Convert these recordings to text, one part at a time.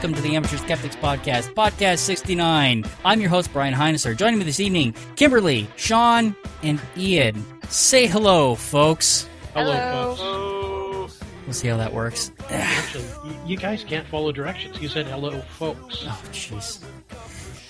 welcome to the Amateur Skeptics Podcast, Podcast 69. I'm your host, Brian Heinesser. Joining me this evening, Kimberly, Sean, and Ian. Say hello, folks. Hello, Hello. folks. We'll see how that works. You guys can't follow directions. You said hello, folks. Oh, jeez.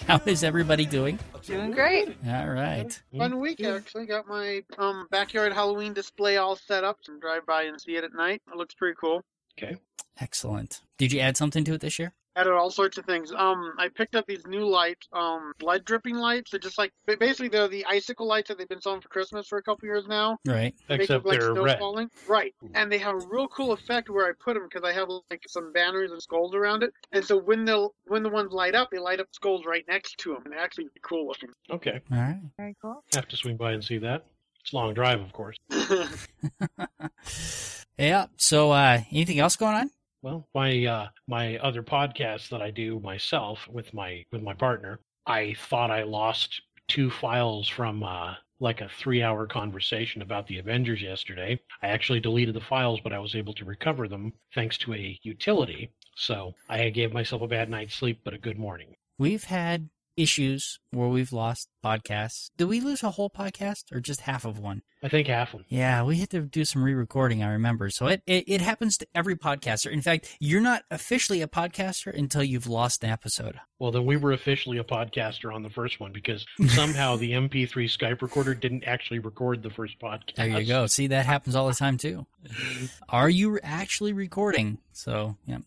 How is everybody doing? Doing great. All right. fun week actually. Got my um backyard Halloween display all set up. Some drive by and see it at night. It looks pretty cool. Okay. Excellent. Did you add something to it this year? Added all sorts of things. Um, I picked up these new lights, um, blood dripping lights. They're just like basically they're the icicle lights that they've been selling for Christmas for a couple years now. Right. They Except look like they're snow red. falling. Right, and they have a real cool effect where I put them because I have like some banners and skulls around it, and so when the when the ones light up, they light up skulls right next to them, and they're actually cool looking. Okay. All right. Very cool. Have to swing by and see that. It's a long drive, of course. yeah. So, uh, anything else going on? Well, my uh, my other podcast that I do myself with my with my partner, I thought I lost two files from uh, like a three hour conversation about the Avengers yesterday. I actually deleted the files, but I was able to recover them thanks to a utility. So I gave myself a bad night's sleep, but a good morning. We've had issues where we've lost podcasts. Did we lose a whole podcast or just half of one? I think half of them. Yeah, we had to do some re-recording. I remember. So it, it it happens to every podcaster. In fact, you're not officially a podcaster until you've lost an episode. Well, then we were officially a podcaster on the first one because somehow the MP3 Skype recorder didn't actually record the first podcast. There you go. See, that happens all the time too. Are you actually recording? So yeah,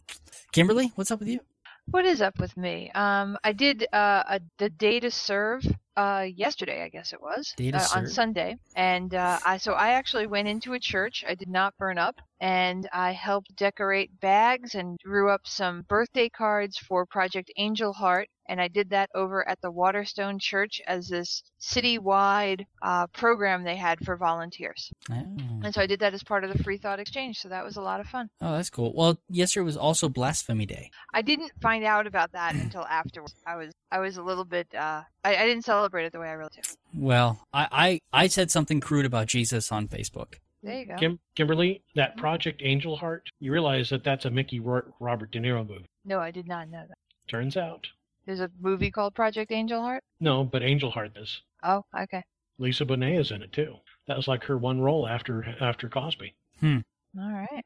Kimberly, what's up with you? What is up with me? Um, I did uh, a, the day to serve uh, yesterday, I guess it was, uh, on? Sunday, and uh, I so I actually went into a church. I did not burn up, and I helped decorate bags and drew up some birthday cards for Project Angel Heart. And I did that over at the Waterstone Church as this citywide uh, program they had for volunteers. Oh. And so I did that as part of the Free Thought Exchange. So that was a lot of fun. Oh, that's cool. Well, yesterday was also Blasphemy Day. I didn't find out about that until afterwards. I was I was a little bit uh I, I didn't celebrate it the way I really did. Well, I, I I said something crude about Jesus on Facebook. There you go. Kim- Kimberly, that Project Angel Heart, you realize that that's a Mickey Rourke, Robert De Niro movie. No, I did not know that. Turns out. There's a movie called Project Angel Heart. No, but Angel Heart is. Oh, okay. Lisa Bonet is in it too. That was like her one role after after Cosby. Hmm. All right.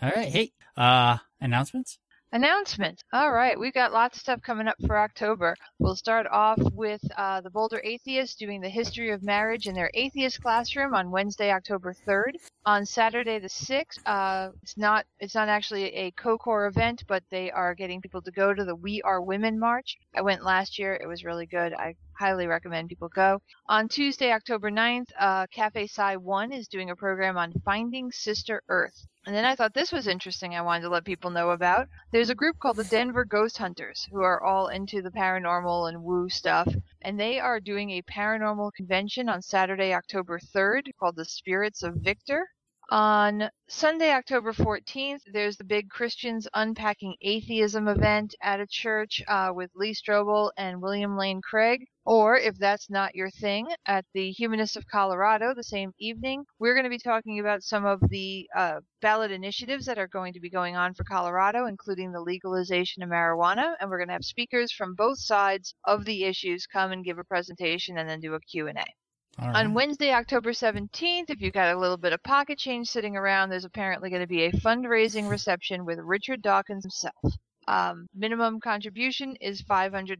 All right. Hey, uh, announcements. Announcements. All right, we've got lots of stuff coming up for October. We'll start off with uh, the Boulder Atheists doing the history of marriage in their atheist classroom on Wednesday, October 3rd. On Saturday the 6th, uh, it's not it's not actually a COCOR event, but they are getting people to go to the We Are Women March. I went last year; it was really good. I highly recommend people go. On Tuesday, October 9th, uh, Cafe Psi One is doing a program on finding Sister Earth. And then I thought this was interesting. I wanted to let people know about. There's a group called the Denver Ghost Hunters who are all into the paranormal and woo stuff. And they are doing a paranormal convention on Saturday, October 3rd called the Spirits of Victor. On Sunday, October 14th, there's the big Christians Unpacking Atheism event at a church uh, with Lee Strobel and William Lane Craig. Or, if that's not your thing, at the Humanists of Colorado the same evening, we're going to be talking about some of the uh, ballot initiatives that are going to be going on for Colorado, including the legalization of marijuana. And we're going to have speakers from both sides of the issues come and give a presentation and then do a Q&A. Right. On Wednesday, October 17th, if you've got a little bit of pocket change sitting around, there's apparently going to be a fundraising reception with Richard Dawkins himself. Um, minimum contribution is $500.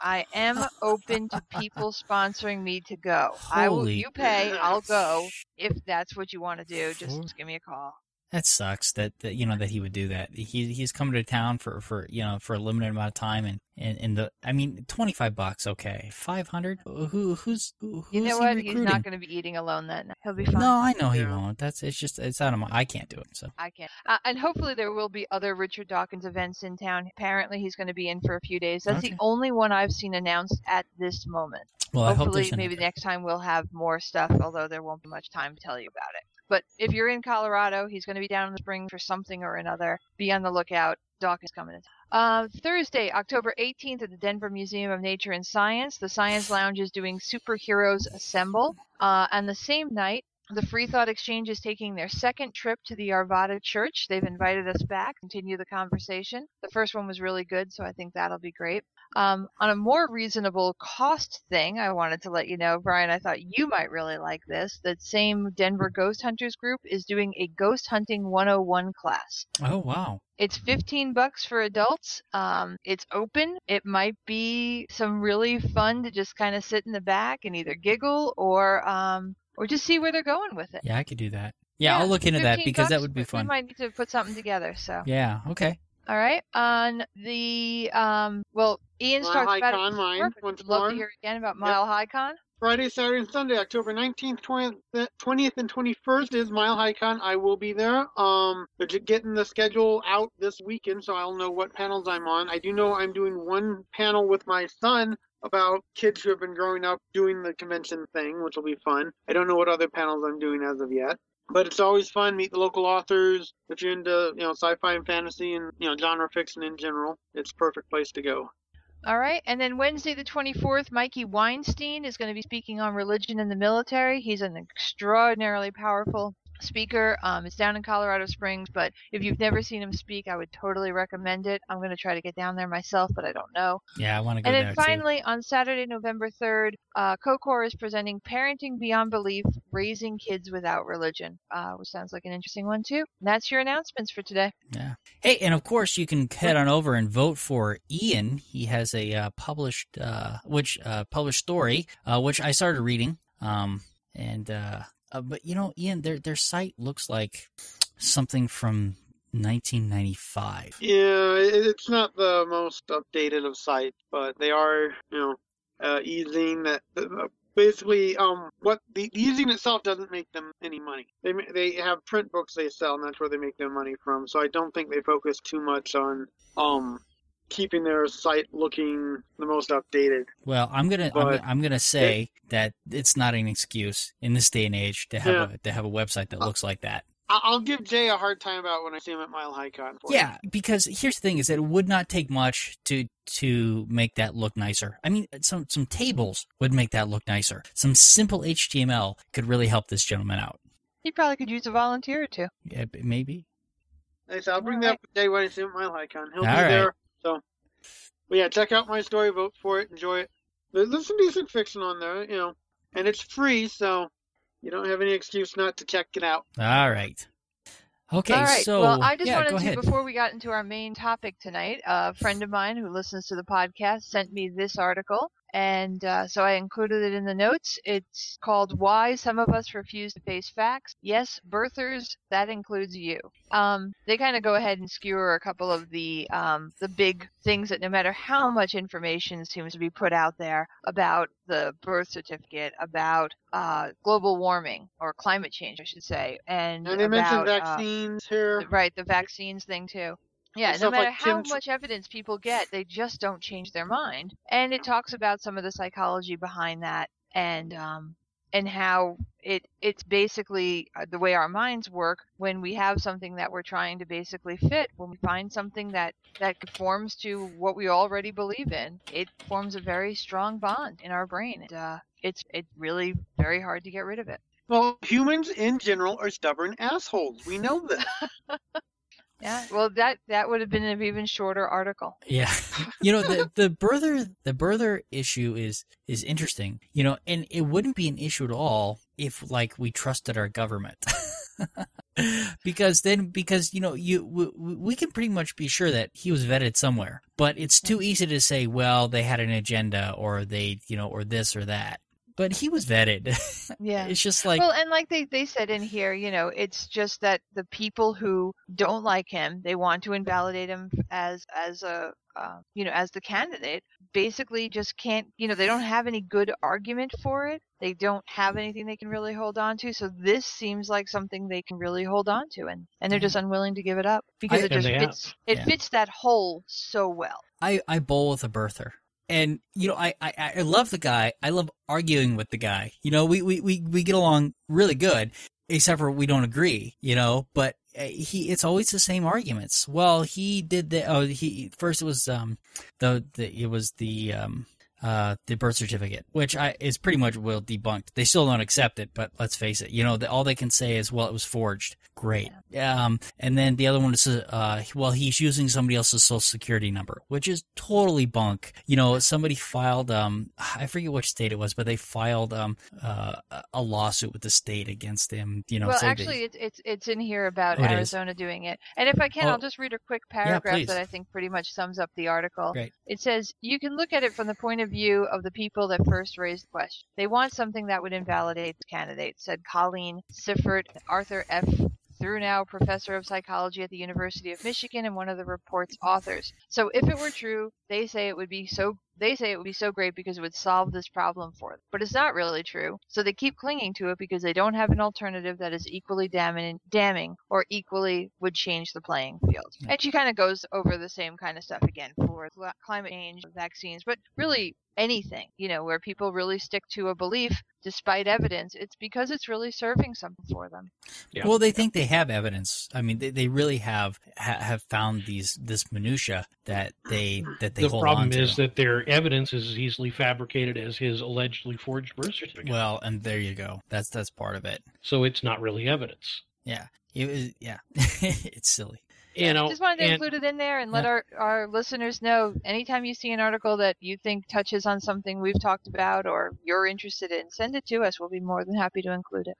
I am open to people sponsoring me to go. I will, you pay, I'll go. If that's what you want to do, just give me a call. That sucks that, that you know that he would do that. He he's coming to town for, for you know for a limited amount of time and, and, and the I mean twenty five bucks okay five hundred who who's who, You know who's what? he He's not going to be eating alone that night. He'll be fine. No, I know he won't. That's it's just it's out of my I can't do it. So I can't. Uh, and hopefully there will be other Richard Dawkins events in town. Apparently he's going to be in for a few days. That's Okay. the only one I've seen announced at this moment. well I hope hopefully maybe another. next time we'll have more stuff, although there won't be much time to tell you about it. But if you're in Colorado, he's going to be down in the spring for something or another. Be on the lookout. Dawkins coming in. Uh, Thursday, October 18th at the Denver Museum of Nature and Science, the Science Lounge is doing Superheroes Assemble. Uh, and the same night, The Free Thought Exchange is taking their second trip to the Arvada Church. They've invited us back, continue the conversation. The first one was really good, so I think that'll be great. Um, on a more reasonable cost thing, I wanted to let you know, Brian, I thought you might really like this. That same Denver Ghost Hunters group is doing a Ghost Hunting 101 class. Oh wow. It's 15 bucks for adults. Um, it's open. It might be some really fun to just kind of sit in the back and either giggle or um, or just see where they're going with it. Yeah, I could do that. Yeah, I'll look into that 15 because that would be fun. We might need to put something together. So, Yeah. Okay. all right. On the um, well, Ian's Mile talked High about Con it. mine, once I'd love more. to hear again about Mile High Con. Friday, Saturday, and Sunday, October 19th, 20th, 20th and 21st is Mile High Con. I will be there. Um, they're getting the schedule out this weekend, so I'll know what panels I'm on. I do know I'm doing one panel with my son about kids who have been growing up doing the convention thing, which will be fun. I don't know what other panels I'm doing as of yet. But it's always fun, meet the local authors. If you're into, you know, sci-fi and fantasy and, you know, genre fiction in general, it's a perfect place to go. All right. And then Wednesday, the 24th, Mikey Weinstein is going to be speaking on religion in the military. He's an extraordinarily powerful speaker. Um, it's down in Colorado Springs, but if you've never seen him speak, I would totally recommend it. I'm going to try to get down there myself, but I don't know. Yeah, I want to go And there then too. finally, on Saturday, November 3rd, uh, COCOR is presenting Parenting Beyond Belief Raising Kids Without Religion, uh, which sounds like an interesting one, too. And that's your announcements for today. Yeah. Hey, and of course you can head on over and vote for Ian. He has a uh, published, uh, which uh, published story, uh, which I started reading. Um, and uh, uh, but you know, Ian, their their site looks like something from 1995. Yeah, it's not the most updated of sites, but they are, you know, uh, easing that. uh, Basically, um, what the, the easing itself doesn't make them any money. They they have print books they sell, and that's where they make their money from. So I don't think they focus too much on um keeping their site looking the most updated. Well, I'm gonna I'm, gonna- I'm gonna say that it's not an excuse in this day and age to have Yeah. a to have a website that uh, looks like that. I- I'll give Jay a hard time about when I see him at Mile High Con. For Yeah, because here's the thing: is that it would not take much to to make that look nicer. I mean, some some tables would make that look nicer. Some simple HTML could really help this gentleman out. He probably could use a volunteer or two. Yeah, b- maybe. Nice. I'll bring Alright. that up to Jay when I see him at Mile High Con. He'll All be right. there. So, but yeah, check out my story, vote for it, enjoy it. There's, there's some decent fiction on there, you know, and it's free, so you don't have any excuse not to check it out. All right. Okay, All right. so well, I just yeah, wanted to, ahead. before we got into our main topic tonight, a friend of mine who listens to the podcast sent me this article. And uh, so I included it in the notes. It's called Why Some of Us Refuse to Face Facts. Yes, birthers, that includes you. Um, they kind of go ahead and skewer a couple of the um, the big things that no matter how much information seems to be put out there about the birth certificate, about uh, global warming or climate change, I should say, and, And they mentioned about, uh, vaccines here. Right, the vaccines thing too. Yeah, no matter like how Kim much evidence people get, they just don't change their mind. And it talks about some of the psychology behind that and um and how it it's basically uh, the way our minds work when we have something that we're trying to basically fit when we find something that that conforms to what we already believe in it forms a very strong bond in our brain and uh it's it's really very hard to get rid of it Well, humans in general are stubborn assholes. We know this. yeah well that that would have been an even shorter article Yeah, you know the the birther the birther issue is is interesting. You know, and it wouldn't be an issue at all if like we trusted our government. because then because you know you we, we can pretty much be sure that he was vetted somewhere but it's too easy to say well they had an agenda or they you know or this or that but he was vetted yeah it's just like well, and like they, they said in here, you know, it's just that the people who don't like him, they want to invalidate him as as a uh, you know as the candidate. Basically, just can't you know they don't have any good argument for it. They don't have anything they can really hold on to. So this seems like something they can really hold on to, and and they're just unwilling to give it up because I- it just they have. fits it Yeah. fits that hole so well. I, I bowl with a birther. And you know, I, I, I love the guy. I love arguing with the guy. You know, we, we, we, we get along really good, except for we don't agree, you know, but uh, he it's always the same arguments. Well, he did the oh he first it was um the, the it was the um uh, the birth certificate, which I is pretty much well debunked. They still don't accept it, but let's face it, you know, the, all they can say is, well, it was forged. Great. Um, and then the other one is, uh, well, he's using somebody else's social security number, which is totally bunk. You know, somebody filed, um, I forget which state it was, but they filed, um, uh, a lawsuit with the state against him. You know, well, actually, it's it's it's in here about Oh? Arizona doing it. And if I can, Oh. I'll just read a quick paragraph please. that I think pretty much sums up the article. Great. It says you can look at it from the point of view of the people that first raised the question. They want something that would invalidate the candidate, said Colleen Seifert, Arthur F. Thurnau professor of psychology at the University of Michigan and one of the report's authors. So if it were true, they say it would be so they say it would be so great because it would solve this problem for them. But it's not really true. So they keep clinging to it because they don't have an alternative that is equally damning, damning or equally would change the playing field. Yeah. And she kind of goes over the same kind of stuff again for cl- climate change, vaccines, but really anything, you know, where people really stick to a belief despite evidence, it's because it's really serving something for them. Yeah. Well, they think they have evidence. I mean, they, they really have ha, have found these this minutia that they that they the hold problem on to. is that their evidence is as easily fabricated as his allegedly forged birth certificate. well, and there you go. That's that's part of it. so it's not really evidence. Yeah, it was. Yeah, it's silly. You know, Just wanted to and- include it in there and let Yeah. our, our listeners know anytime you see an article that you think touches on something we've talked about or you're interested in, send it to us. We'll be more than happy to include it.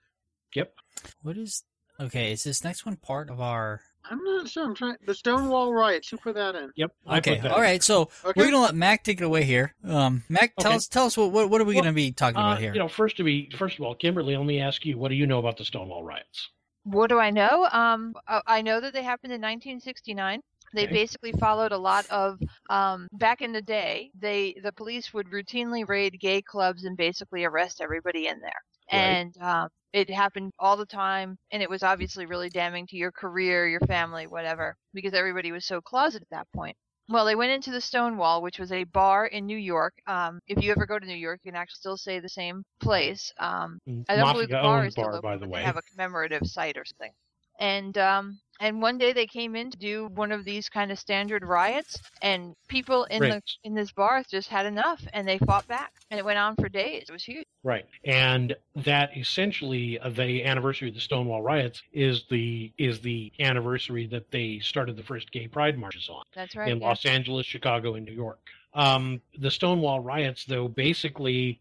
Yep. What is okay? Is this next one part of our? I'm not sure. I'm trying. The Stonewall riots. Who put that in? Yep. I Okay, put that all in. right. So Okay. we're gonna let Mac take it away here. Um, Mac, tell Okay. us tell us what what, what are we Well, gonna be talking Uh, about here? you know, first to be first of all, Kimberly, let me ask you, what do you know about the Stonewall riots? What do I know? Um, uh, I know that they happened in 1969. They Okay. basically followed a lot of um, back in the day. They the police would routinely raid gay clubs and basically arrest everybody in there. Right. And um, it happened all the time, and it was obviously really damning to your career, your family, whatever, because everybody was so closeted at that point. Well, they went into the Stonewall, which was a bar in New York. Um, if you ever go to New York, you can actually still say the same place. Um, I don't believe the Mafia bar is still bar, open, by the way. They have a commemorative site or something. And um, and one day they came in to do one of these kind of standard riots, and people in the in this bar just had enough, and they fought back, and it went on for days. It was huge. Right. And that essentially the anniversary of the Stonewall riots is the is the anniversary that they started the first gay pride marches on That's right. in yeah. Los Angeles, Chicago, and New York. Um, the Stonewall riots, though, basically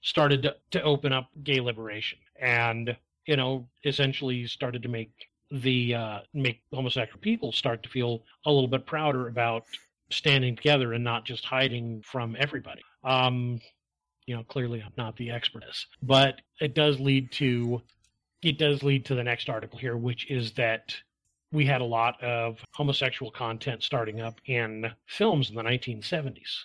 started to, to open up gay liberation, and you know, essentially started to make the uh, make homosexual people start to feel a little bit prouder about standing together and not just hiding from everybody. Um, you know, clearly I'm not the expert but it does lead to it does lead to the next article here, which is that we had a lot of homosexual content starting up in films in the 1970s.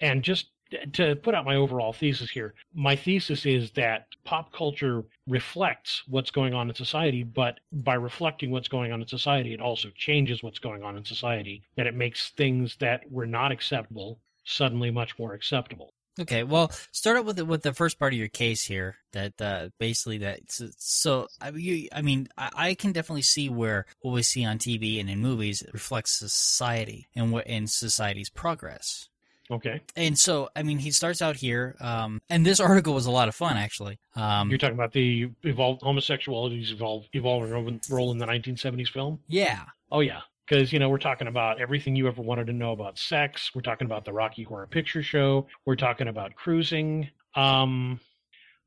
And just to put out my overall thesis here, my thesis is that pop culture reflects what's going on in society, but by reflecting what's going on in society, it also changes what's going on in society, that it makes things that were not acceptable suddenly much more acceptable. Okay, well, start out with the, with the first part of your case here. That uh, basically that so, I I mean, I can definitely see where what we see on TV and in movies reflects society and what in society's progress. Okay. And so, I mean, he starts out here, um, and this article was a lot of fun actually. Um, You're talking about the evolved homosexuality's evolved, evolving role in the 1970s film? yeah, Oh yeah, because you know we're talking about everything you ever wanted to know about sex. We're talking about the Rocky Horror Picture Show. We're talking about cruising. Um,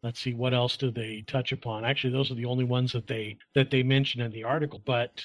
let's see what else do they touch upon. Actually, those are the only ones that they that they mention in the article. But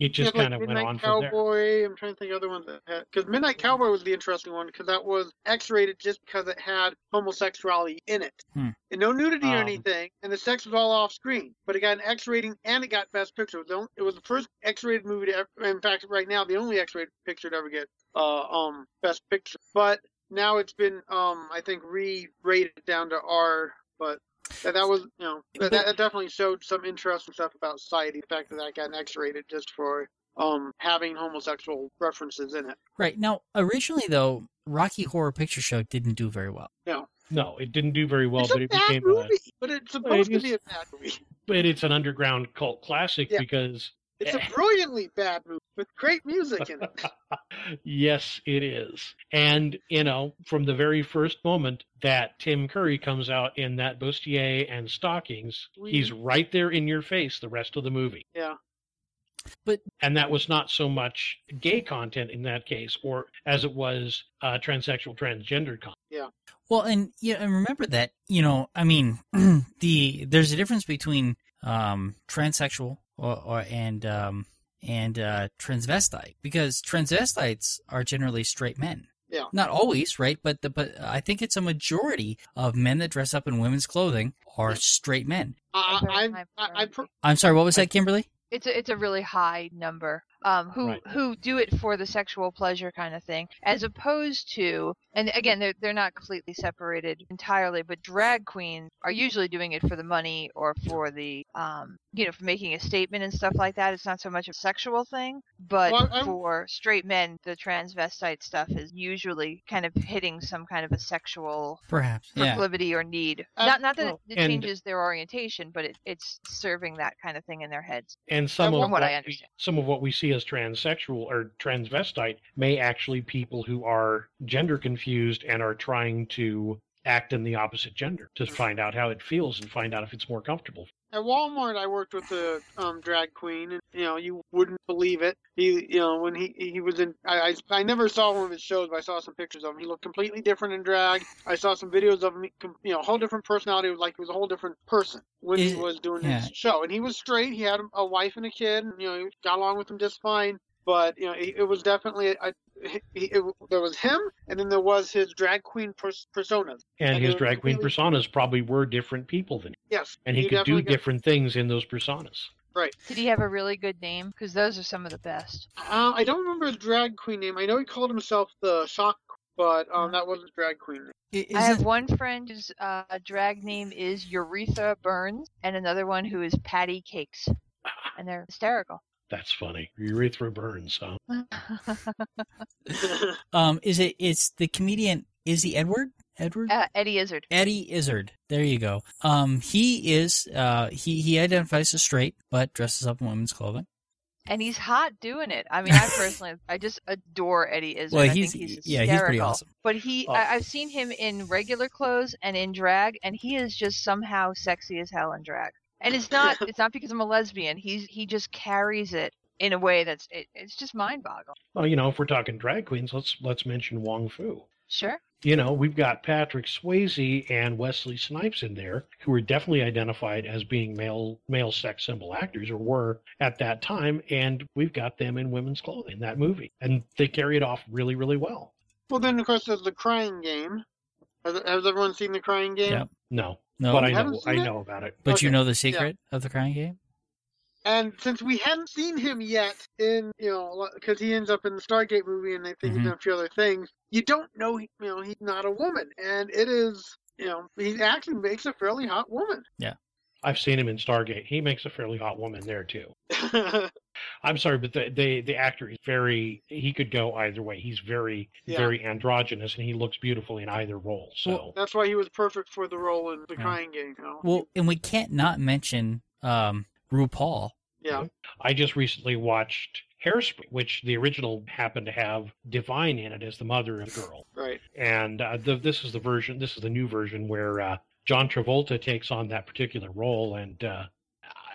it just kind of went on from there. Midnight Cowboy. I'm trying to think of other ones that had because Midnight Cowboy was the interesting one because that was X-rated just because it had homosexuality in it, Hmm. and no nudity or Um, anything, and the sex was all off screen. But it got an X rating and it got Best Picture. It was the, only- it was the first X-rated movie to ever, in fact, right now the only X-rated picture to ever get uh um Best Picture. But now it's been um I think re-rated down to R, but. That, that was, you know, that, that definitely showed some interesting stuff about society. The fact that that got an X-rated just for um having homosexual references in it. right. Now, originally though, Rocky Horror Picture Show didn't do very well. No, no, it didn't do very well, it's but a it bad became movie, a, but it's supposed it to be a bad movie. but it's an underground cult classic Yeah. because It's a brilliantly bad movie, with great music in it. yes, it is. And, you know, from the very first moment that Tim Curry comes out in that bustier and stockings, he's right there in your face the rest of the movie. Yeah. But- and that was not so much gay content in that case, or as it was uh, transsexual, transgender content. Yeah. Well, and yeah, and remember that you know, I mean, the there's a difference between um, transsexual or, or and um, and uh, transvestite because transvestites are generally straight men. Yeah. Not always, right? But the, but I think it's a majority of men that dress up in women's clothing are straight men. I, Very I, high I, I, per- I'm sorry, what was that, Kimberly? It's a, it's a really high number. Um, who Right. who do it for the sexual pleasure kind of thing, as opposed to, and again, they're they're not completely separated entirely, but drag queens are usually doing it for the money or for the, um, you know, for making a statement and stuff like that. It's not so much a sexual thing, but Well, for straight men, the transvestite stuff is usually kind of hitting some kind of a sexual Perhaps, yeah. proclivity or need. Uh, not not that well, it, it changes their orientation, but it, it's serving that kind of thing in their heads. And some From of what I we- understand. some of what we see as transsexual or transvestite may actually people who are gender confused and are trying to act in the opposite gender to find out how it feels and find out if it's more comfortable. At Walmart, I worked with a um, drag queen, and you know, you wouldn't believe it. He, you know, when he he was in, I, I I never saw one of his shows, but I saw some pictures of him. He looked completely different in drag. I saw some videos of him, you know, a whole different personality. It was like he was a whole different person when he was doing yeah. his show. And he was straight. He had a wife and a kid, and you know, he got along with them just fine. But you know, it, it was definitely a, he, he, it, there was him, and then there was his drag queen pers- personas. And And his drag queen really- personas probably were different people than him. Yes, And he, could do definitely got- different things in those personas. Right. Did he have a really good name? Because those are some of the best. Uh, I don't remember his drag queen name. I know he called himself the Shock, but um, that wasn't his drag queen name. I- Is I have it- one friend whose uh, drag name is Urethra Burns, and another one who is Patty Cakes, and they're hysterical. That's funny. Urethra burns, huh? um, is it? It's the comedian Izzy Edward. Edward. uh, Eddie Izzard. Eddie Izzard. There you go. Um, he is. Uh, he he identifies as straight, but dresses up in women's clothing. And he's hot doing it. I mean, I personally, I just adore Eddie Izzard. Well, I he's, think he's yeah, he's pretty awesome. But he, Oh. I, I've seen him in regular clothes and in drag, and he is just somehow sexy as hell in drag. And it's not, it's not because I'm a lesbian. He's he just carries it in a way that's, it, it's just mind-boggling. Well, you know, if we're talking drag queens, let's let's mention Wong Foo. Sure. You know, we've got Patrick Swayze and Wesley Snipes in there, who are definitely identified as being male male sex symbol actors, or were at that time, and we've got them in women's clothing in that movie, and they carry it off really, really well. well, then of course there's the Crying Game. Has, has everyone seen the Crying Game? Yep. No, No, but but, I You haven't know I it? know about it. But you know the secret of the crying game. And since we hadn't seen him yet in, you know, because he ends up in the Stargate movie and I think Mhm. he's done a few other things, you don't know, you know, he's not a woman. And it is, you know, he actually makes a fairly hot woman. I've seen him in Stargate. He makes a fairly hot woman there too. I'm sorry, but the the, the actor is very. He could go either way. He's very Yeah. very androgynous, and he looks beautiful in either role. So Well, That's why he was perfect for the role in the Yeah. Crying Game. You know? Well, and we can't not mention um, RuPaul. yeah. I just recently watched Hairspray, which the original happened to have Divine in it as the mother of the girl, Right. and uh, the, this is the version. This is the new version where uh, John Travolta takes on that particular role, and uh,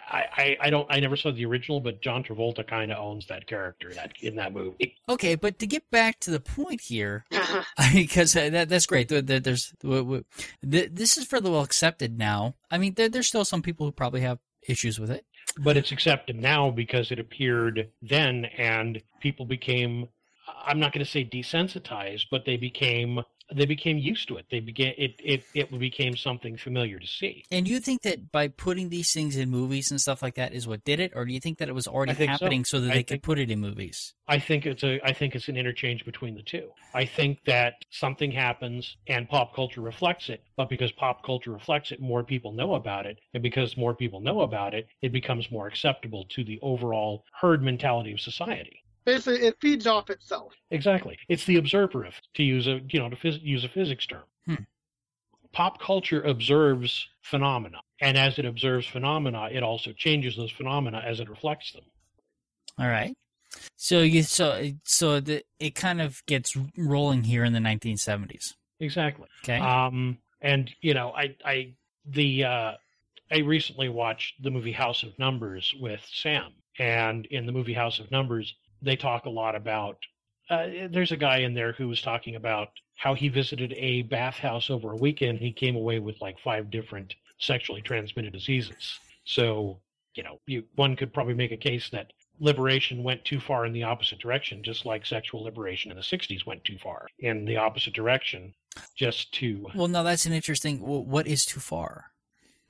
I, I I don't I never saw the original, but John Travolta kind of owns that character that in that movie. Okay, but to get back to the point here, because that that's great. There- there- There's w- w- th- this is fairly well accepted now. I mean, there, there's still some people who probably have issues with it. but it's accepted now because it appeared then and people became i'm not going to say desensitized but they became they became used to it. They began it it, it became something familiar to see. And you think that by putting these things in movies and stuff like that is what did it, or do you think that it was already think so. happening so, that I they could put it in movies? i think it's a i think it's an interchange between the two. I think that something happens and pop culture reflects it but because pop culture reflects it more people know about it. And because more people know about it it becomes more acceptable to the overall herd mentality of society Basically, it feeds off itself. Exactly. It's the observer of, to use a you know to phys- use a physics term. Hmm. Pop culture observes phenomena, and as it observes phenomena, it also changes those phenomena as it reflects them. All right. So you so so the, it kind of gets rolling here in the 1970s. Exactly. Okay. Um, and you know, I, I, the, uh, I recently watched the movie House of Numbers with Sam, and in the movie House of Numbers, they talk a lot about. Uh, there's a guy in there who was talking about how he visited a bathhouse over a weekend. He came away with like five different sexually transmitted diseases. So, you know, you one could probably make a case that liberation went too far in the opposite direction, just like sexual liberation in the 60s went too far in the opposite direction, just to, well, no, that's an interesting. wh- What is too far?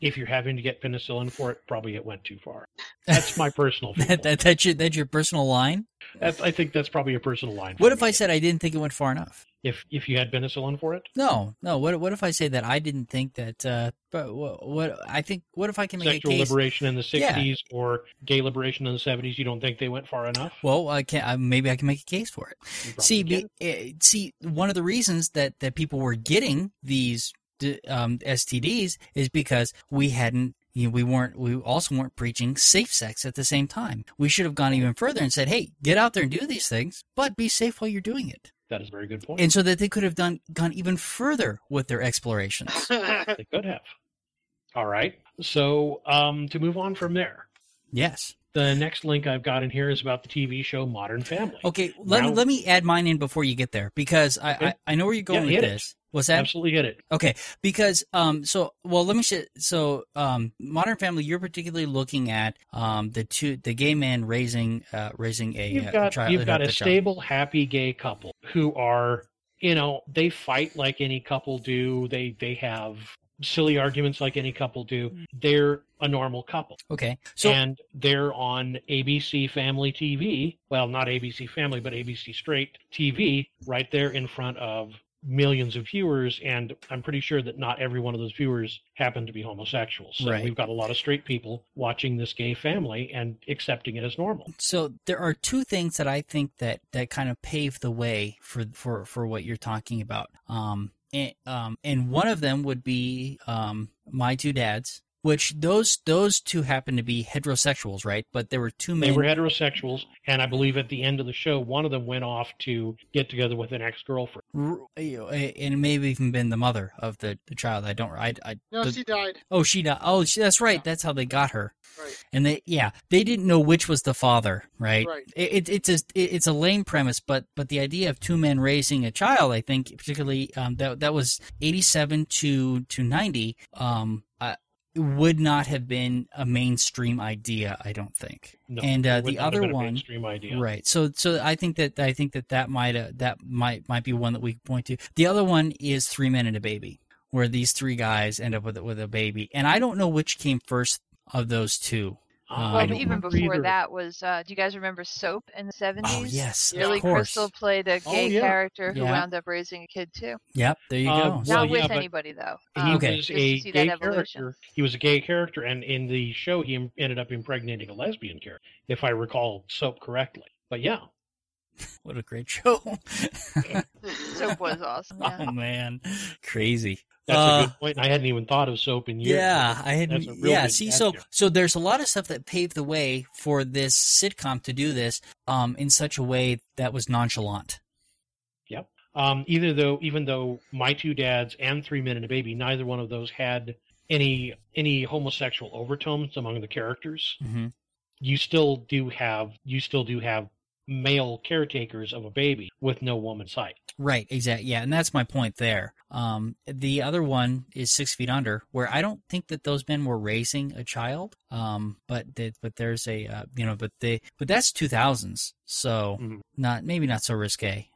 if you're having to get penicillin for it, probably it went too far. That's my personal that, that that's your that's your personal line. That's, I think that's probably a personal line. What if me. I said I didn't think it went far enough? if if you had penicillin for it? No, no. What what if I say that I didn't think that? Uh, but what, what I think? What if I can make Sexual a case? liberation in the Yeah. 60s or gay liberation in the 70s, you don't think they went far enough? Well, I can uh, maybe I can make a case for it. See, be, uh, see, one of the reasons that that people were getting these um, STDs is because we hadn't. You know, we weren't. We also weren't preaching safe sex at the same time. We should have gone even further and said, "Hey, get out there and do these things, but be safe while you're doing it." that is a very good point. And so that they could have done gone even further with their explorations. they could have. All right. So um, to move on from there, yes. the next link I've got in here is about the TV show Modern Family. Okay. Let me Now- let me add mine in before you get there because I Okay. I, I know where you're going Yeah, with this. it. What's that? Absolutely hit it. Okay, because um, so well, let me sh- so um, Modern Family, you're particularly looking at um the two the gay man raising uh raising a, You've uh, got child. you've got a child. stable, happy gay couple who are, you know, they fight like any couple do. They they have silly arguments like any couple do. They're a normal couple. Okay, so and they're on ABC Family TV. Well, not ABC Family, but ABC Straight TV, right there in front of millions of viewers. And I'm pretty sure that not every one of those viewers happen to be homosexuals. So Right. we've got a lot of straight people watching this gay family and accepting it as normal. so there are two things that I think that that kind of pave the way for for for what you're talking about. Um, and, um, and one of them would be um my two dads. Which those those two happen to be heterosexuals, right? But there were two men. They were heterosexuals, and I believe at the end of the show, one of them went off to get together with an ex-girlfriend. r- you know, and maybe even been the mother of the, the child. I don't. I, I no, the- she died. Oh, she died. Oh, she, that's right. Yeah. That's how they got her. Right. And they, yeah, they didn't know which was the father, right? Right. It, it, it's a, it's a lame premise, but but the idea of two men raising a child, I think, particularly um, that that was eighty seven to to ninety, um, would not have been a mainstream idea. I don't think. No, and uh, the other one, mainstream idea. Right. So so I think that I think that that might uh, that might might be one that we could point to. The other one is Three Men and a Baby, where these three guys end up with with a baby, and I don't know which came first of those two. Uh, Well, I but don't even before either. that was, uh, do you guys remember Soap in the 70s? Oh yes, Billy of. Crystal played a Oh, gay yeah. character who Yeah. wound up raising a kid too. Yep. There you Uh, go. well, Not with yeah, anybody though. He Um, Okay. was a gay character. He was a gay character, and in the show, he ended up impregnating a lesbian character, if I recall Soap correctly. But yeah, what a great show. Soap was awesome. Yeah. oh man, crazy. That's Uh, a good point. I hadn't even thought of Soap in years. Yeah, I had. That's a Yeah, see, so there. so there's a lot of stuff that paved the way for this sitcom to do this, um, in such a way that was nonchalant. Yep. Um, either though, even though my two dads and Three Men and a Baby, neither one of those had any any homosexual overtones among the characters. hmm You still do have you still do have male caretakers of a baby with no woman sight. Right, exactly. Yeah, and that's my point there. Um, the other one is Six Feet Under, where I don't think that those men were raising a child. Um, but they, but there's a uh, you know, but they but that's two thousands, so Mhm. not maybe not so risque.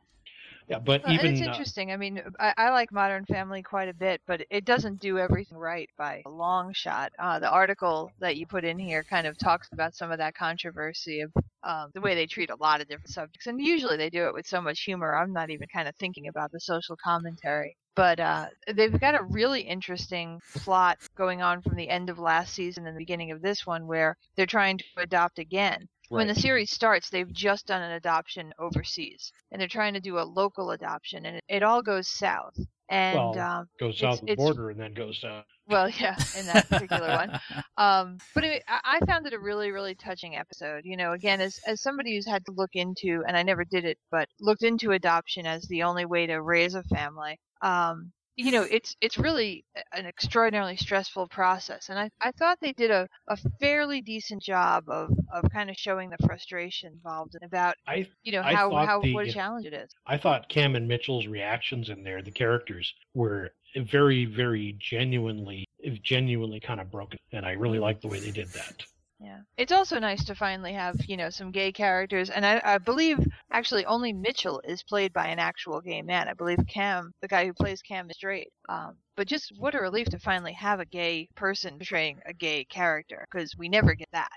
Yeah, but Well, even it's uh, interesting. I mean, I, I like Modern Family quite a bit, but it doesn't do everything right by a long shot. Uh, the article that you put in here kind of talks about some of that controversy of um, the way they treat a lot of different subjects, and usually they do it with so much humor. I'm not even kind of thinking about the social commentary. But uh, they've got a really interesting plot going on from the end of last season and the beginning of this one, where they're trying to adopt again when the series starts, they've just done an adoption overseas, and they're trying to do a local adoption, and it, it all goes south. And Well, um, goes south of the border and then goes down. Well, yeah, in that particular one. Um, but I found it a really, really touching episode. You know, again, as as somebody who's had to look into, and I never did it, but looked into adoption as the only way to raise a family. Um, you know, it's it's really an extraordinarily stressful process, and I, I thought they did a, a fairly decent job of, of kind of showing the frustration involved and about I you know I how how the- what a challenge it is. I thought Cam and Mitchell's reactions in there, the characters, were very, very genuinely, genuinely kind of broken, and I really liked the way they did that. Yeah. It's also nice to finally have, you know, some gay characters. And I, I believe actually only Mitchell is played by an actual gay man. I believe Cam, the guy who plays Cam, is straight. Um, but just what a relief to finally have a gay person portraying a gay character because we never get that.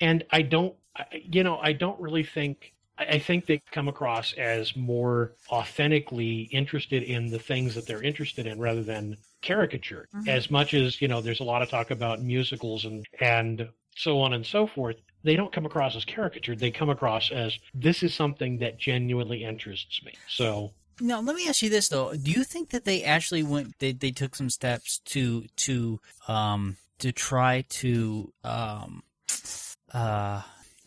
and I don't, you know, I don't really think. I I think they come across as more authentically interested in the things that they're interested in rather than caricature. Mhm. As much as you know, there's a lot of talk about musicals and and so on and so forth. They don't come across as caricatured. They come across as this is something that genuinely interests me. So Now, let me ask you this though: Do you think that they actually went? They they took some steps to to um to try to um uh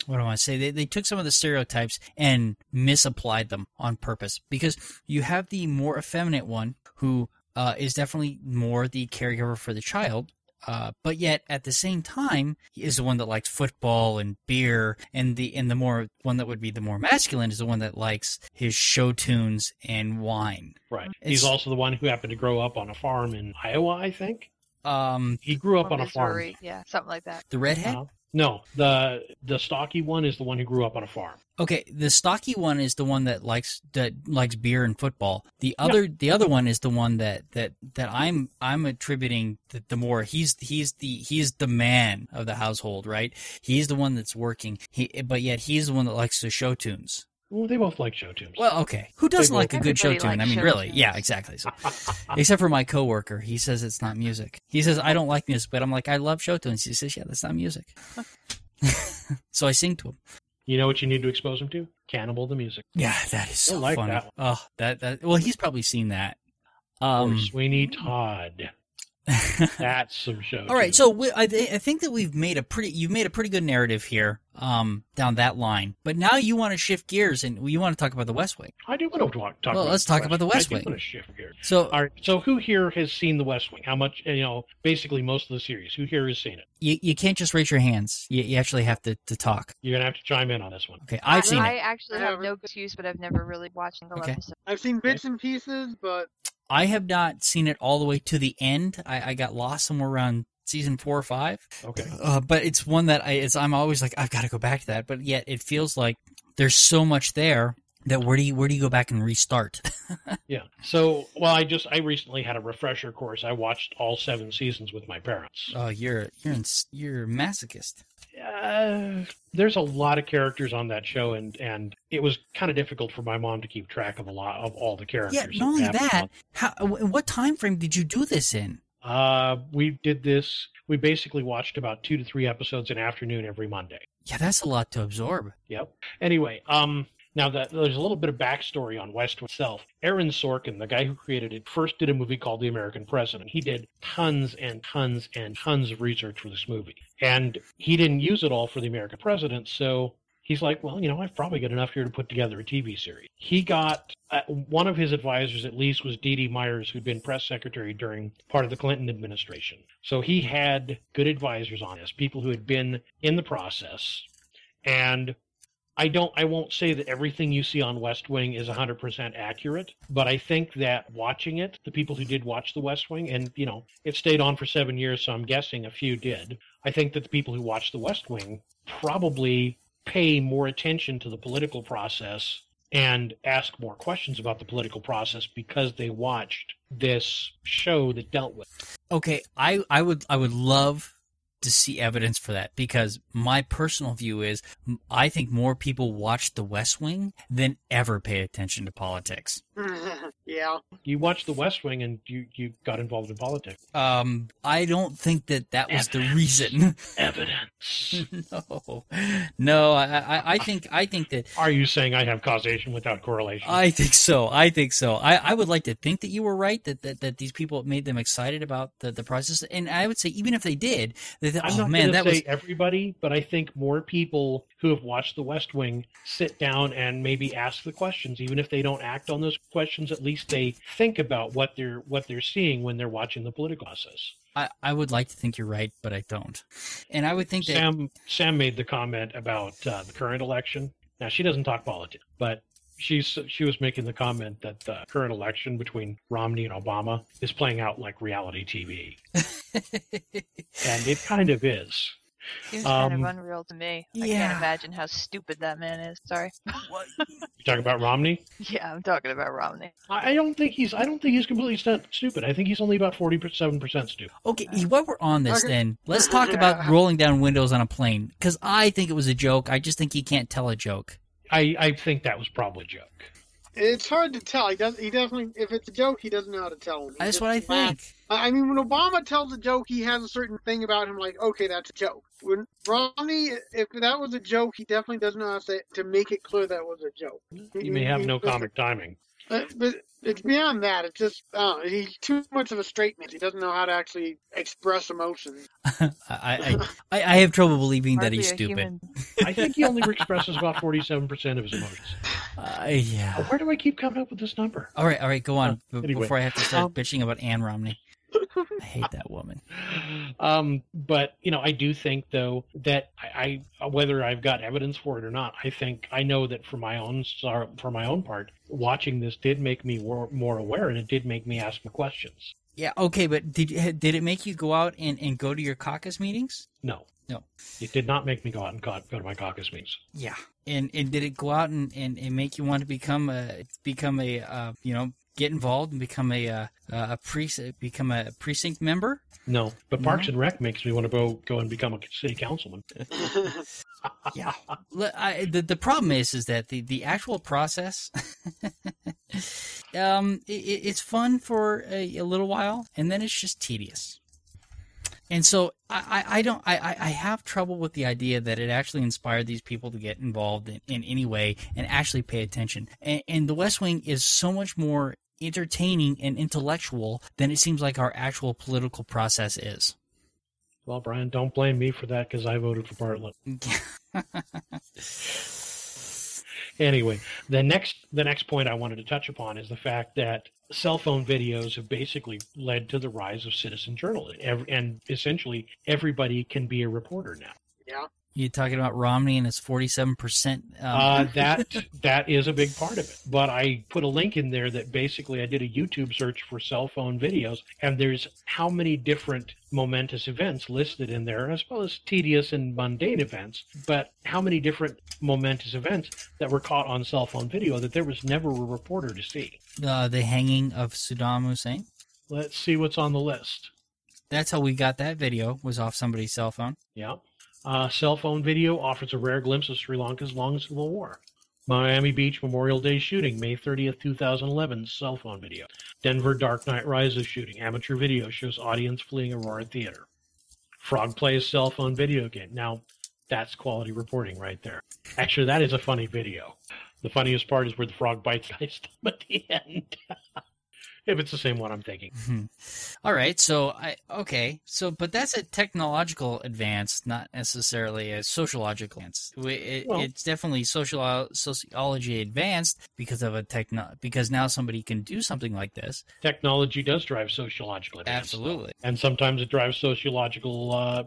what do I want to say? They they took some of the stereotypes and misapplied them on purpose because you have the more effeminate one who uh, is definitely more the caregiver for the child. Uh, but yet at the same time he is the one that likes football and beer and the and the more one that would be the more masculine is the one that likes his show tunes and wine right, It's- he's also the one who happened to grow up on a farm in Iowa. I think um he grew up Or on a farm. Missouri. Yeah, something like that. the redhead Uh, no, the the stocky one is the one who grew up on a farm. okay the stocky one is the one that likes that likes beer and football. The other the other one is the one that that that i'm i'm attributing the, the more he's he's the he's the man of the household right? He's the one that's working. He but yet he's the one that likes the show tunes Well, they both like show tunes. well okay who doesn't both- like a good show tune i mean really tunes. yeah exactly so except for my coworker he says it's not music he says i don't like music but i'm like i love show tunes he says yeah that's not music so i sing to him You know what you need to expose him to? Cannibal the music. Yeah, that is so I like funny. that Oh, that that well, he's probably seen that. or Um, Sweeney Todd. That's some show. all right, tunes. so we, I, th- I think that we've made a pretty you've made a pretty good narrative here, um, down that line. But now you want to shift gears and you want to talk about the West Wing. I do want to talk, talk Well, about let's talk about the West I Wing. do want to shift gears. So All right. So who here has seen the West Wing? How much? You know, basically most of the series. Who here has seen it? you, you can't just raise your hands. You, you actually have to, to talk. You're gonna have to chime in on this one. Okay, I've I, seen I it. actually I have haven't. no excuse, but I've never really watched the Okay. episode. I've seen bits and pieces, but I have not seen it all the way to the end. I, I got lost somewhere around season four or five. Okay. Uh, but it's one that I it's I'm always like I've got to go back to that. But yet it feels like there's so much there that where do you where do you go back and restart? Yeah. So, well, I just I recently had a refresher course. I watched all seven seasons with my parents. oh, you're you're in, you're a masochist. Uh, there's a lot of characters on that show, and and it was kind of difficult for my mom to keep track of a lot of all the characters. Yeah, not only that, how what time frame did you do this in? Uh, we did this. We basically watched about two to three episodes an afternoon every Monday. Yeah, that's a lot to absorb. Yep. Anyway, um, now there's a little bit of backstory on West Wing itself. Aaron Sorkin, the guy who created it, first did a movie called The American President. He did tons and tons and tons of research for this movie, and he didn't use it all for The American President. So he's like, well, you know, I've probably got enough here to put together a TV series. He got uh, one of his advisors, at least, was Dee Dee Myers, who'd been press secretary during part of the Clinton administration. So he had good advisors on this, people who had been in the process, and I don't I won't say that everything you see on West Wing is 100% accurate, but I think that watching it, the people who did watch the West Wing and you know, it stayed on for 7 years so I'm guessing a few did. I think that the people who watched the West Wing probably pay more attention to the political process and ask more questions about the political process because they watched this show that dealt with. Okay, I I would I would love to see evidence for that because my personal view is I think more people watch The West Wing than ever pay attention to politics. yeah. You watched The West Wing and you, you got involved in politics. Um, I don't think that that was the reason. Evidence. no, no, I, I, I think I think that Are you saying I have causation without correlation? I think so. I think so. I, I would like to think that you were right that, that, that these people made them excited about the, the process. And I would say even if they did, they thought, I'm oh not man, going that to say was everybody, but I think more people who have watched The West Wing sit down and maybe ask the questions, even if they don't act on those questions. At least they think about what they're what they're seeing when they're watching the political process. I, I would like to think you're right, but I don't. And I would think that Sam Sam made the comment about uh, the current election. Now she doesn't talk politics, but she's she was making the comment that the current election between Romney and Obama is playing out like reality TV, and it kind of is. Seems kind of Um, unreal to me. I yeah. can't imagine how stupid that man is. Sorry. You talking about Romney? yeah, I'm talking about Romney. I I don't think he's. I don't think he's completely stu- stupid. I think he's only about forty-seven percent stupid. Okay, while we're on this, Okay. then let's talk about rolling down windows on a plane because I think it was a joke. I just think he can't tell a joke. I, I think that was probably a joke. It's hard to tell. He does. He definitely. If it's a joke, he doesn't know how to tell them. He That's what I think. I I mean, when Obama tells a joke, he has a certain thing about him, like, okay, that's a joke. When Romney, if that was a joke, he definitely doesn't know how to say to make it clear that was a joke. He may have no comic timing. But, but it's beyond that. It's just uh, he's too much of a straight man. He doesn't know how to actually express emotions. I, I, I, I have trouble believing that he's stupid. I think he only expresses about forty-seven percent of his emotions. Uh, yeah. Where do I keep coming up with this number? All right, all right, go on b- anyway, before I have to start um, bitching about Ann Romney. I hate that woman. Um, but you know, I do think though that I, I whether I've got evidence for it or not, I think I know that for my own for my own part, watching this did make me more, more aware, and it did make me ask more questions. Yeah, okay, but did did it make you go out and, and go to your caucus meetings? No, No. it did not make me go out and go, go to my caucus meetings. Yeah. And and did it go out and, and, and make you want to become a become a uh, you know get involved and become a uh, a precinct become a precinct member? No, but No? Parks and Rec makes me want to go go and become a city councilman. Yeah. I, the the problem is is that the, the actual process, um, it, it's fun for a, a little while and then it's just tedious. And so I, I don't I, I- I have trouble with the idea that it actually inspired these people to get involved in, in any way and actually pay attention. And, and the West Wing is so much more entertaining and intellectual than it seems like our actual political process is. Well, Brian, don't blame me for that because I voted for Bartlet. Anyway, the next the next point I wanted to touch upon is the fact that cell phone videos have basically led to the rise of citizen journalism, and essentially everybody can be a reporter now. You talking about Romney and his forty-seven percent? Um, Uh, that that is a big part of it. But I put a link in there that basically I did a YouTube search for cell phone videos, and there's how many different momentous events listed in there, as well as tedious and mundane events. But how many different momentous events that were caught on cell phone video that there was never a reporter to see. uh, the hanging of Saddam Hussein. Let's see what's on the list. That's how we got that video. Was off somebody's cell phone. Yeah. Uh, cell phone video offers a rare glimpse of Sri Lanka's long civil war. Miami Beach Memorial Day shooting, May 30th, 2011, cell phone video. Denver Dark Knight Rises shooting, amateur video shows audience fleeing Aurora Theater. Frog plays cell phone video game. Now, that's quality reporting right there. Actually, that is a funny video. The funniest part is where the frog bites Ice Thumb at the end. if it's the same one I'm thinking. Mhm. All right. So I okay. So but that's a technological advance, not necessarily a sociological advance. It, Well- it's definitely social sociology advanced because of a techno because now somebody can do something like this. Technology does drive sociological advance. Absolutely. and sometimes it drives sociological uh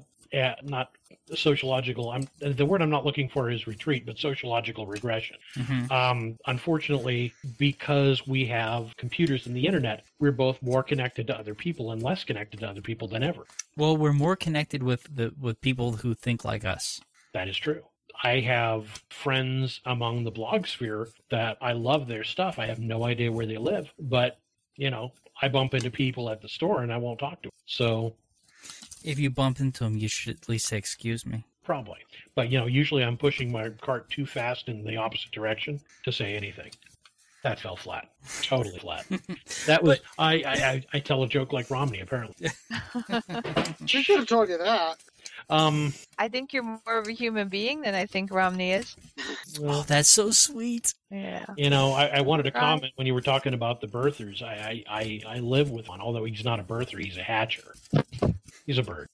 not sociological i'm the word i'm not looking for is retreat but sociological regression hmm um unfortunately because we have computers and the internet we're both more connected to other people and less connected to other people than ever Well, we're more connected with the with people who think like us. that is true I have friends among the blog sphere that I love their stuff. I have no idea where they live, but you know, I bump into people at the store and I won't talk to them. So If you bump into him, you should at least say, "Excuse me." Probably. But, you know, usually I'm pushing my cart too fast in the opposite direction to say anything. That fell flat. Totally flat. That was, I, I, I, I tell a joke like Romney, apparently. She should have told you that. Um, I think you're more of a human being than I think Romney is. Oh, that's so sweet. Yeah. you know, I, I wanted to Right. comment when you were talking about the birthers. I, I, I, I live with one, although he's not a birther, he's a hatcher. He's a bird.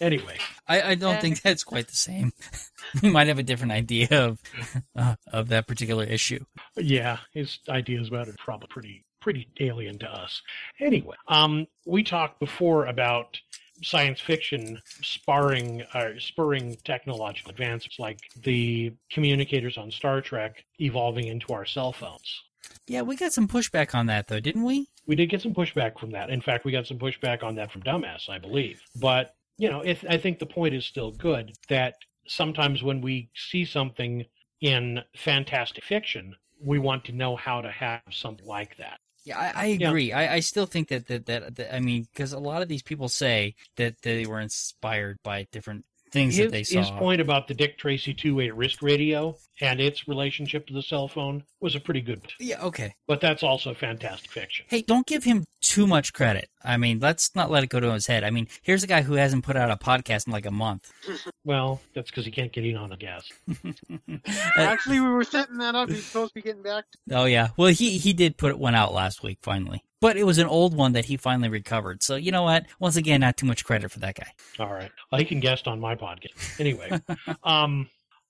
Anyway, I, I don't think that's quite the same. we might have a different idea of uh, of that particular issue. yeah, his ideas about it are probably pretty pretty alien to us. Anyway, um, we talked before about science fiction sparring uh, spurring technological advances like the communicators on Star Trek evolving into our cell phones. Yeah, we got some pushback on that though, didn't we? We did get some pushback from that. In fact, we got some pushback on that from Dumbass, I believe. But, you know, if, I think the point is still good that sometimes when we see something in fantastic fiction, we want to know how to have something like that. Yeah, I, I Yeah. agree. I, I still think that that, that that I mean, because a lot of these people say that they were inspired by different things His, that they saw. his point about the Dick Tracy two-way wrist radio and its relationship to the cell phone was a pretty good, One. Yeah, okay. but that's also fantastic fiction. Hey, don't give him too much credit. I mean, let's not let it go to his head. I mean, here's a guy who hasn't put out a podcast in like a month. Well, that's because he can't get in on a gas. Uh, Actually, we were setting that up. He's supposed to be getting back. To, Oh yeah. Well, he he did put one out last week finally, but it was an old one that he finally recovered. So you know what? Once again, not too much credit for that guy. All right. Well, he can guest on my podcast. Anyway, um,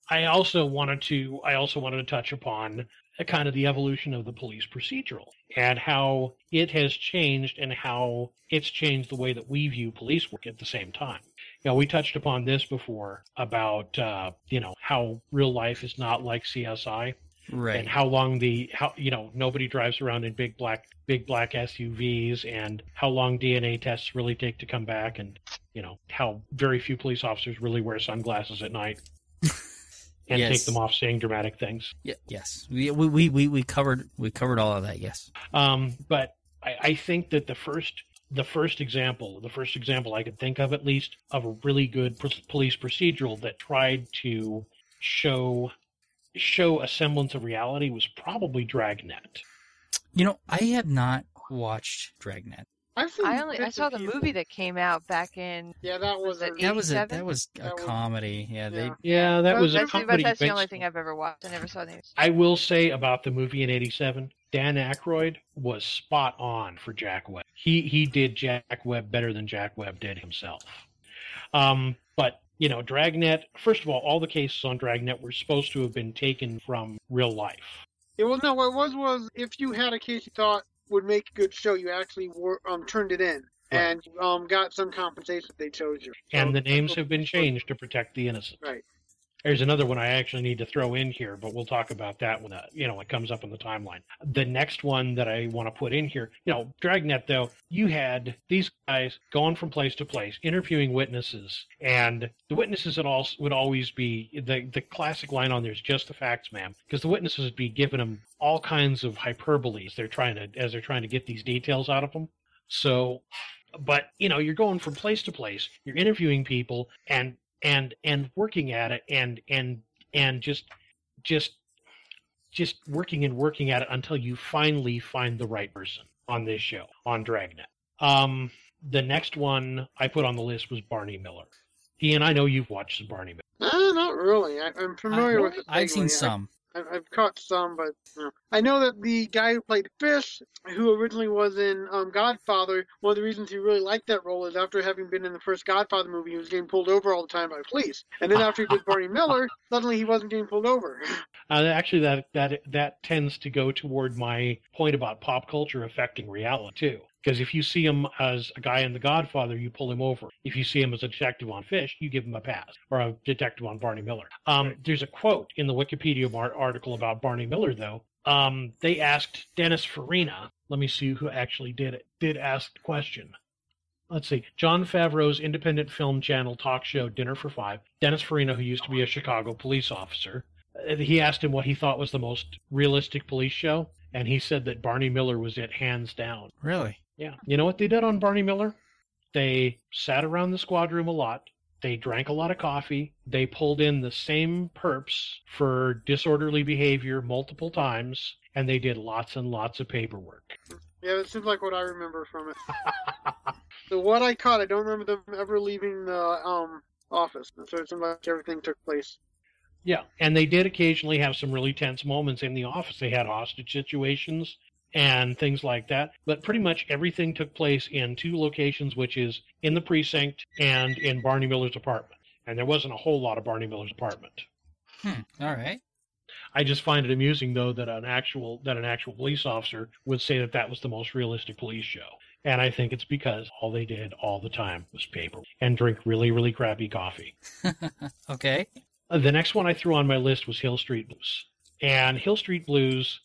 I also wanted to I also wanted to touch upon a kind of the evolution of the police procedural and how it has changed and how it's changed the way that we view police work at the same time. You know, we touched upon this before about uh, you know how real life is not like CSI Right. and how long the how you know nobody drives around in big black big black SUVs and how long DNA tests really take to come back and you know how very few police officers really wear sunglasses at night and Yes. take them off saying dramatic things. Yeah, yes. We, we we we covered we covered all of that. Yes. Um, but I, I think that the first the first example, the first example I could think of at least of a really good police procedural that tried to show show a semblance of reality was probably Dragnet. You know, I have not watched Dragnet. I've I only I saw the pieces. movie that came out back in. Yeah, that was. Was a- That was a that was a That was- comedy. Yeah, they yeah. Yeah, that That- was a That's, comedy. that's the only thing I've ever watched. I never saw the. I will say about the movie in '87, Dan Aykroyd was spot on for Jack Webb. He he did Jack Webb better than Jack Webb did himself. Um, but you know, Dragnet. First of all, all the cases on Dragnet were supposed to have been taken from real life. It was no. What it was was if you had a case you thought would make a good show, you actually were, um turned it in Right. and um got some compensation if they chose you. And the names have been changed to protect the innocent. Right. There's another one I actually need to throw in here, but we'll talk about that when uh, you know it comes up on the timeline. The next one that I want to put in here, you know, Dragnet though, you had these guys going from place to place, interviewing witnesses, and the witnesses would all would always be the the classic line on there is just the facts, ma'am, because the witnesses would be giving them all kinds of hyperboles. They're trying to as they're trying to get these details out of them. So, but you know, you're going from place to place, you're interviewing people, and and and working at it and and and just just just working and working at it until you finally find the right person on this show on Dragnet. Um, the next one I put on the list was Barney Miller. Ian, I know you've watched the Barney Miller. Uh, not really. I, I'm familiar with it. I've seen some. I've caught some, but you know. I know that the guy who played Fish, who originally was in um, Godfather, one of the reasons he really liked that role is after having been in the first Godfather movie, he was getting pulled over all the time by police. And then after he did Barney Miller, suddenly he wasn't getting pulled over. Uh, actually, that that that tends to go toward my point about pop culture affecting reality too. Because if you see him as a guy in The Godfather, you pull him over. If you see him as a detective on Fish, you give him a pass, or a detective on Barney Miller. Um, There's a quote in the Wikipedia article about Barney Miller, though. Um, they asked Dennis Farina. Let me see who actually did it. Did ask the question. Let's see. Jon Favreau's independent film channel talk show Dinner for Five. Dennis Farina, who used to be a Chicago police officer, uh, he asked him what he thought was the most realistic police show, and he said that Barney Miller was it hands down. Really? Yeah. You know what they did on Barney Miller? They sat around the squad room a lot. They drank a lot of coffee. They pulled in the same perps for disorderly behavior multiple times, and they did lots and lots of paperwork. Yeah, it seems like what I remember from it. so what I caught, I don't remember them ever leaving the um office. So it seems like everything took place. Yeah, and they did occasionally have some really tense moments in the office. They had hostage situations and things like that. But pretty much everything took place in two locations, which is in the precinct and in Barney Miller's apartment. And there wasn't a whole lot of Barney Miller's apartment. Hmm. All right. I just find it amusing though that an actual that an actual police officer would say that that was the most realistic police show. And I think it's because all they did all the time was paper and drink really really crappy coffee. okay. The next one I threw on my list was Hill Street Blues. And Hill Street Blues,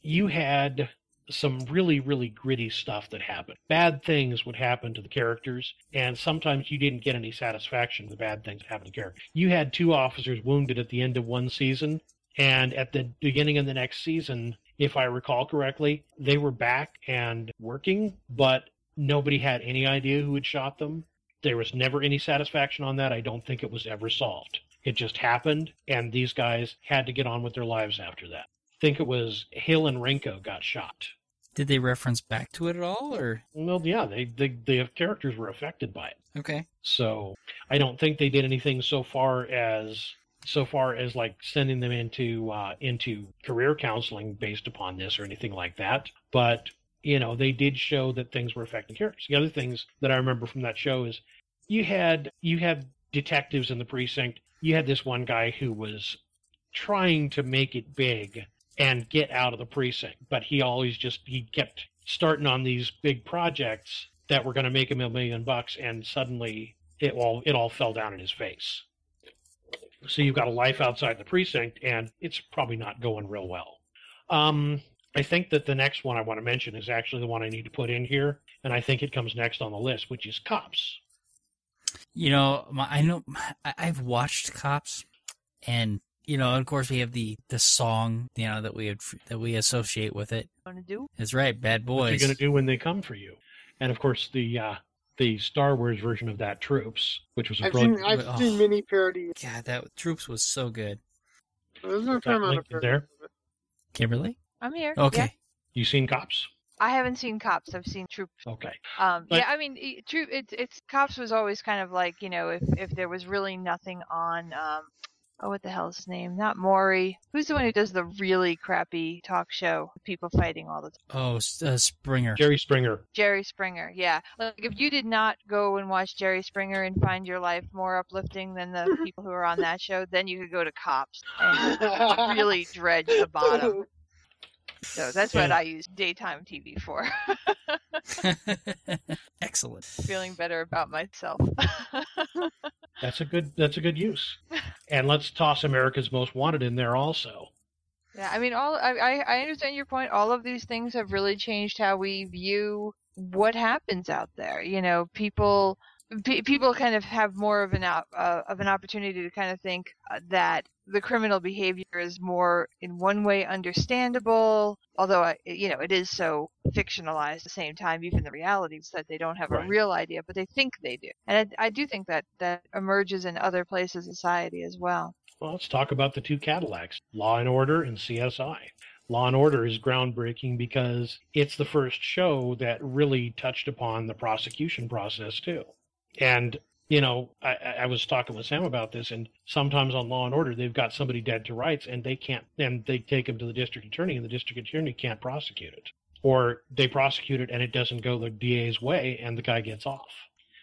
you had some really, really gritty stuff that happened. Bad things would happen to the characters, and sometimes you didn't get any satisfaction the bad things that happened to characters. You had two officers wounded at the end of one season, and at the beginning of the next season, if I recall correctly, they were back and working, but nobody had any idea who had shot them. There was never any satisfaction on that. I don't think it was ever solved. It just happened, and these guys had to get on with their lives after that. I think it was Hill and Renko got shot. Did they reference back to it at all, or Well, yeah, they, they the characters were affected by it. okay? So I don't think they did anything so far as so far as like sending them into uh, into career counseling based upon this or anything like that. But you know, they did show that things were affecting characters. The other things that I remember from that show is you had you had detectives in the precinct. You had this one guy who was trying to make it big and get out of the precinct, but he always just he kept starting on these big projects that were going to make him a million bucks, and suddenly it all it all fell down in his face. So you've got a life outside the precinct, and it's probably not going real well. Um, I think that the next one I want to mention is actually the one I need to put in here, and I think it comes next on the list, which is Cops. You know, I know I've watched Cops, and you know, of course, we have the the song, you know, that we had, that we associate with it. Want to do? It's right, Bad Boys. What are you going to do when they come for you? And of course, the uh, the Star Wars version of that, Troops, which was a I've brilliant. seen I've Oh. seen many parodies. God, that Troops was so good. There's no fair that of there? Kimberly, I'm here. okay. Yeah. You seen Cops? I haven't seen Cops. I've seen Troop. Okay. Um, But- yeah, I mean, e- Troop. It's it's Cops was always kind of like you know if if there was really nothing on. Um, oh, what the hell is his name? Not Maury. Who's the one who does the really crappy talk show? with People fighting all the time. Oh, uh, Springer. Jerry Springer. Jerry Springer. Yeah. Like if you did not go and watch Jerry Springer and find your life more uplifting than the people who are on that show, then you could go to Cops and really dredge the bottom. So that's what Yeah. I use daytime TV for. Excellent. Feeling better about myself. That's a good. That's a good use. And let's toss America's Most Wanted in there also. yeah, I mean, all I, I I understand your point. All of these things have really changed how we view what happens out there. You know, people people kind of have more of an uh, of an opportunity to kind of think uh, that the criminal behavior is more in one way understandable although I, you know it is so fictionalized at the same time even the reality is that they don't have Right. a real idea but they think they do and I, I do think that that emerges in other places in society as well Well, let's talk about the two Cadillacs, Law and Order and CSI. Law and Order is groundbreaking because it's the first show that really touched upon the prosecution process too. And you know, I, I was talking with Sam about this, and sometimes on Law and Order, they've got somebody dead to rights, and they can't, and they take him to the district attorney, and the district attorney can't prosecute it, or they prosecute it and it doesn't go the DA's way, and the guy gets off.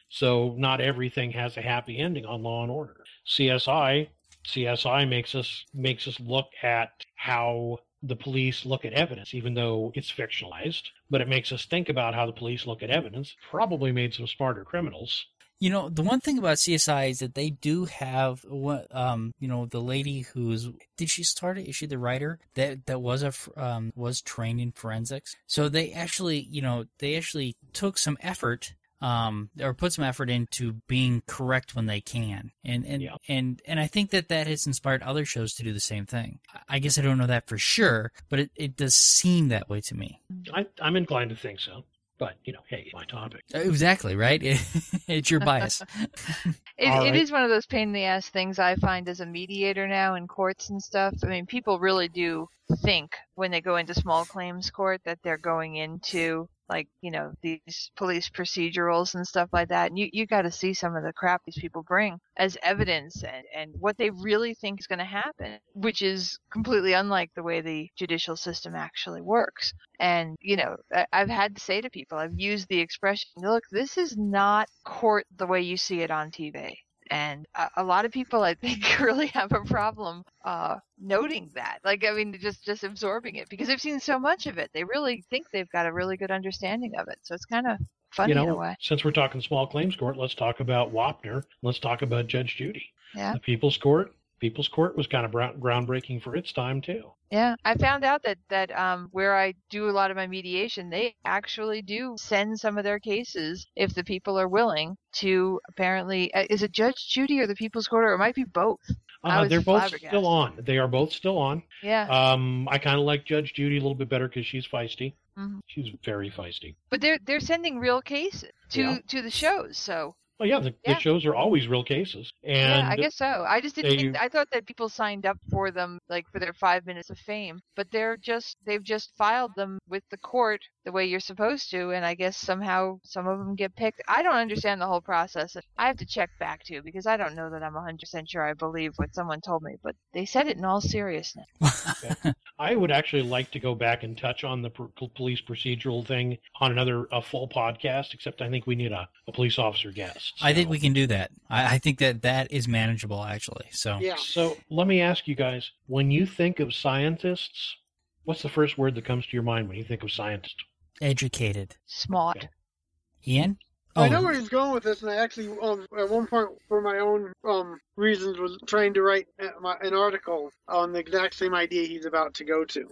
So not everything has a happy ending on Law and Order. CSI CSI makes us makes us look at how the police look at evidence, even though it's fictionalized. But it makes us think about how the police look at evidence. Probably made some smarter criminals. You know, the one thing about CSI is that they do have what um, you know, the lady who's did she start it? Is she the writer that that was a um was trained in forensics? So they actually, you know, they actually took some effort um or put some effort into being correct when they can. And and Yeah. and and I think that that has inspired other shows to do the same thing. I- guess I don't know that for sure, but it, it does seem that way to me. I, I'm inclined to think so. But you know, hey, my topic. Exactly right. it's your bias. It, it right. is one of those pain in the ass things I find as a mediator now in courts and stuff. I mean, people really do think when they go into small claims court that they're going into like you know these police procedurals and stuff like that and you, you got to see some of the crap these people bring as evidence and, and what they really think is going to happen which is completely unlike the way the judicial system actually works. And you know I, i've had to say to people i've used the expression look this is not court the way you see it on tv and a, a lot of people i think really have a problem uh noting that like i mean just just absorbing it because they've seen so much of it they really think they've got a really good understanding of it so it's kind of funny you in a know, way since we're talking small claims court, let's talk about Wapner. Let's talk about Judge Judy. Yeah. The People's Court. People's Court was kind of groundbreaking for its time too. Yeah, I found out that that um, where I do a lot of my mediation, they actually do send some of their cases if the people are willing to. Apparently, uh, is it Judge Judy or the People's Court, or it might be both? Uh, they're both still on. They are both still on. Yeah, Um, I kind of like Judge Judy a little bit better because she's feisty. Mhm. She's very feisty. but they're they're sending real cases to Yeah. to the shows, so Oh yeah, the, Yeah. the shows are always real cases, and yeah, I guess so. I just didn't they- think. I thought that people signed up for them like for their five minutes of fame, but they're just they've just filed them with the court the way you're supposed to, and I guess somehow some of them get picked. I don't understand the whole process. I have to check back to because I don't know that I'm 100% sure I believe what someone told me, but they said it in all seriousness. I would actually like to go back and touch on the pr- police procedural thing on another a full podcast. Except I think we need a, a police officer guest. I think we can do that. I, I think that that is manageable actually. So Yeah. So let me ask you guys: when you think of scientists, what's the first word that comes to your mind when you think of scientist? educated. Smart. Okay. Ian. I Oh, know where he's going with this, and I actually, um, at one point, for my own um reasons, was trying to write uh, an article on the exact same idea he's about to go to.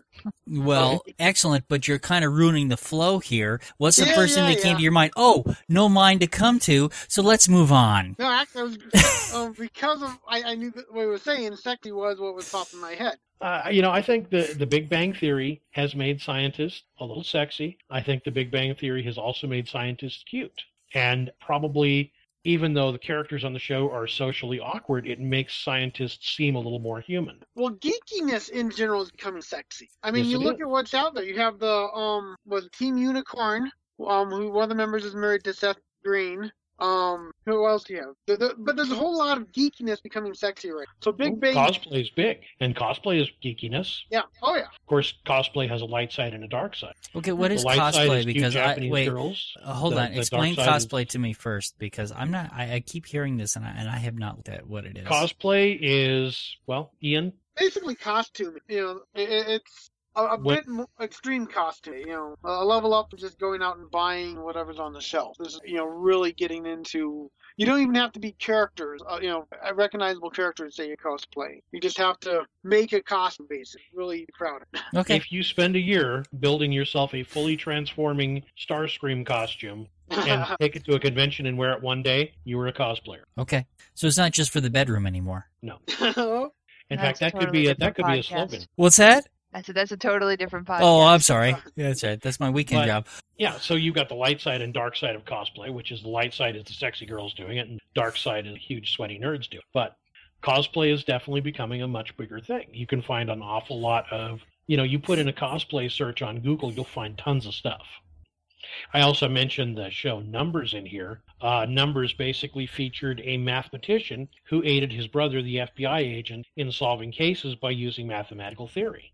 Well, excellent, but you're kind of ruining the flow here. What's the Yeah, first thing yeah, that came to your mind? Oh, no mind to come to, so let's move on. No, actually, I was um, because of I, I knew what he was saying. Sexy was what was popping in my head. Uh, you know, I think the the Big Bang Theory has made scientists a little sexy. I think the Big Bang Theory has also made scientists cute, and probably. Even though the characters on the show are socially awkward, it makes scientists seem a little more human. Well, geekiness in general is becoming sexy. I mean, Yes, you look is. at what's out there. You have the um, was Team Unicorn, um, who one of the members is married to Seth Green. Um, who else do you have? The, the, but there's a whole lot of geekiness becoming sexy right. So Big Bang, Cosplay is big, and cosplay is geekiness. yeah, oh yeah. Of course, cosplay has a light side and a dark side. Okay, what is the light side cosplay? is cute Because I wait, girls. uh, hold The- on. the Explain side is- cosplay to me first, because I'm not. I, I keep hearing this, and I and I have not looked at what it is. Cosplay is well, Ian. Basically, costume. You know, it, it- it's a, a What- bit more extreme costume. You know, a level up from just going out and buying whatever's on the shelf. This is you know really getting into. You don't even have to be characters, uh, you know, a recognizable characters. Say you cosplay. You just have to make a costume, basically. Really crowded. Okay. If you spend a year building yourself a fully transforming Starscream costume and take it to a convention and wear it one day, you were a cosplayer. Okay. So it's not just for the bedroom anymore. No. In That's fact, that could be a, that different could be a slogan. What's that? I said that's a totally different podcast. Oh, I'm sorry. Yeah, that's right. That's my weekend But- job. Yeah, so you've got the light side and dark side of cosplay, which is the light side is the sexy girls doing it, and dark side is huge sweaty nerds do it. But cosplay is definitely becoming a much bigger thing. You can find an awful lot of, you know, you put in a cosplay search on Google, you'll find tons of stuff. I also mentioned the show Numbers in here. Uh, Numbers basically featured a mathematician who aided his brother, the FBI agent, in solving cases by using mathematical theory.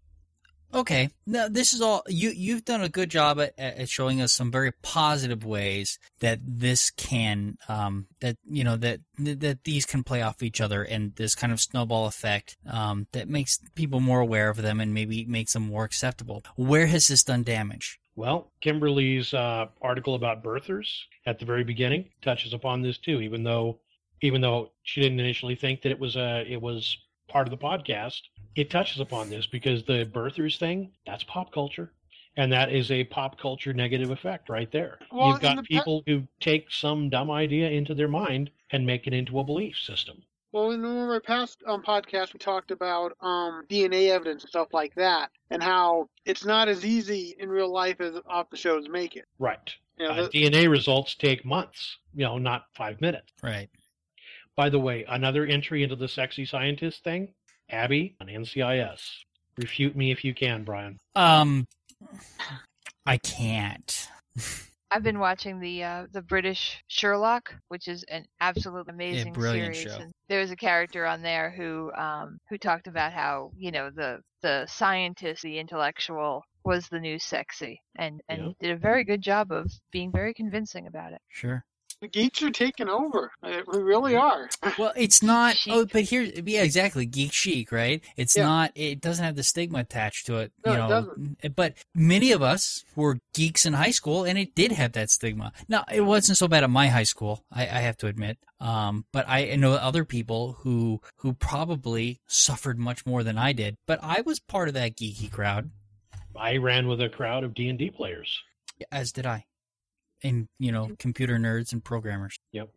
Okay. Now this is all you. You've done a good job at, at showing us some very positive ways that this can, um, that you know that that these can play off each other, and this kind of snowball effect um, that makes people more aware of them and maybe makes them more acceptable. Where has this done damage? Well, Kimberly's uh, article about birthers at the very beginning touches upon this too, even though even though she didn't initially think that it was uh, it was part of the podcast. It touches upon this because the birthers thing that's pop culture, and that is a pop culture negative effect right there. Well, You've got the pa- people who take some dumb idea into their mind and make it into a belief system. Well, in one of our past um, podcasts, we talked about um, DNA evidence and stuff like that, and how it's not as easy in real life as off the shows make it. Right. You know, Uh, the- DNA results take months, you know, not five minutes. Right. By the way, another entry into the sexy scientist thing, Abby on NCIS. Refute me if you can, Brian. Um, I can't. I've been watching the uh, the British Sherlock, which is an absolutely amazing brilliant series. show. And there was a character on there who um, who talked about how you know the the scientist, the intellectual, was the new sexy, and and Yeah. did a very good job of being very convincing about it. Sure. The geeks are taking over. Uh, We really are. Well, it's not. Chic. Oh, but here, yeah, exactly. Geek chic, right? It's Yeah. not. It doesn't have the stigma attached to it. No, you it know, doesn't. But many of us were geeks in high school, and it did have that stigma. Now, it wasn't so bad at my high school. I, I have to admit. Um, but I know other people who who probably suffered much more than I did. But I was part of that geeky crowd, I ran with a crowd of D and D players. as did I, and you know, computer nerds and programmers. Yep.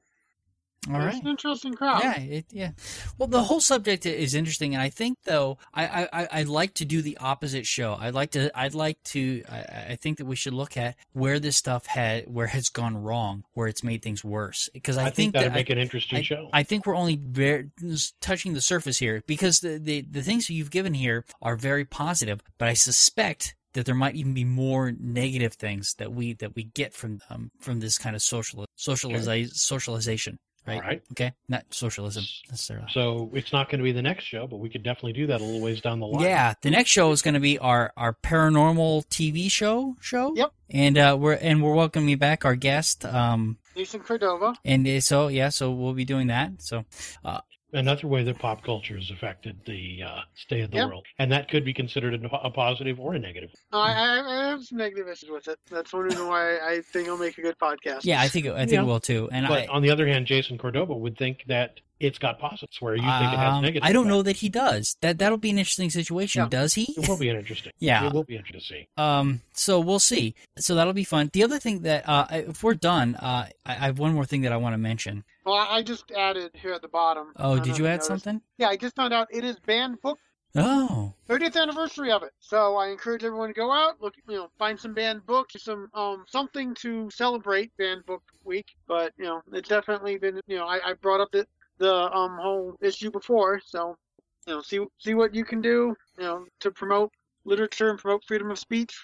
All It's right. an interesting crowd. Yeah, it, yeah. Well, the whole subject is interesting, and I think though I I I- I'd like to do the opposite show. I'd like to I'd like to I, I think that we should look at where this stuff had where it's gone wrong, where it's made things worse. Because I, I, think, that'd that make I, an interesting I, show. I think we're only very touching the surface here because the, the the things that you've given here are very positive, but I suspect that there might even be more negative things that we that we get from um, from this kind of social socializa- socialization. Right. All right. Okay. Not socialism necessarily. So it's not going to be the next show, but we could definitely do that a little ways down the line. Yeah, the next show is going to be our our paranormal TV show show. Yep. And uh, we're and we're welcoming back our guest. Um, Jason Cordova. and uh, so yeah, so we'll be doing that. So Another way that pop culture has affected the uh, state of the Yeah. world, and that could be considered a, a positive or a negative. No, I, I, I have some negative issues with it. That's one reason why I think it'll make a good podcast. yeah, I think I think Yeah. it will too. And But I. on the other hand, Jason Cordova would think that it's got positives, where you think it has um, negative. I don't know that he does. That that'll be an interesting situation. Yeah. Does he? It will be an interesting. Yeah. it will be interesting to see. Um, so we'll see. So that'll be fun. The other thing that, uh, if we're done, uh, I, I have one more thing that I want to mention. Well, I I just added here at the bottom. Oh, did you add noticed. something? Yeah, I just found out it is banned book Oh, 30th anniversary of it. So I encourage everyone to go out, look, you know, find some banned books, some um something to celebrate banned book week. But you know, it's definitely been, you know, I, I brought up the the um whole issue before, so you know, see see what you can do, you know, to promote literature and promote freedom of speech.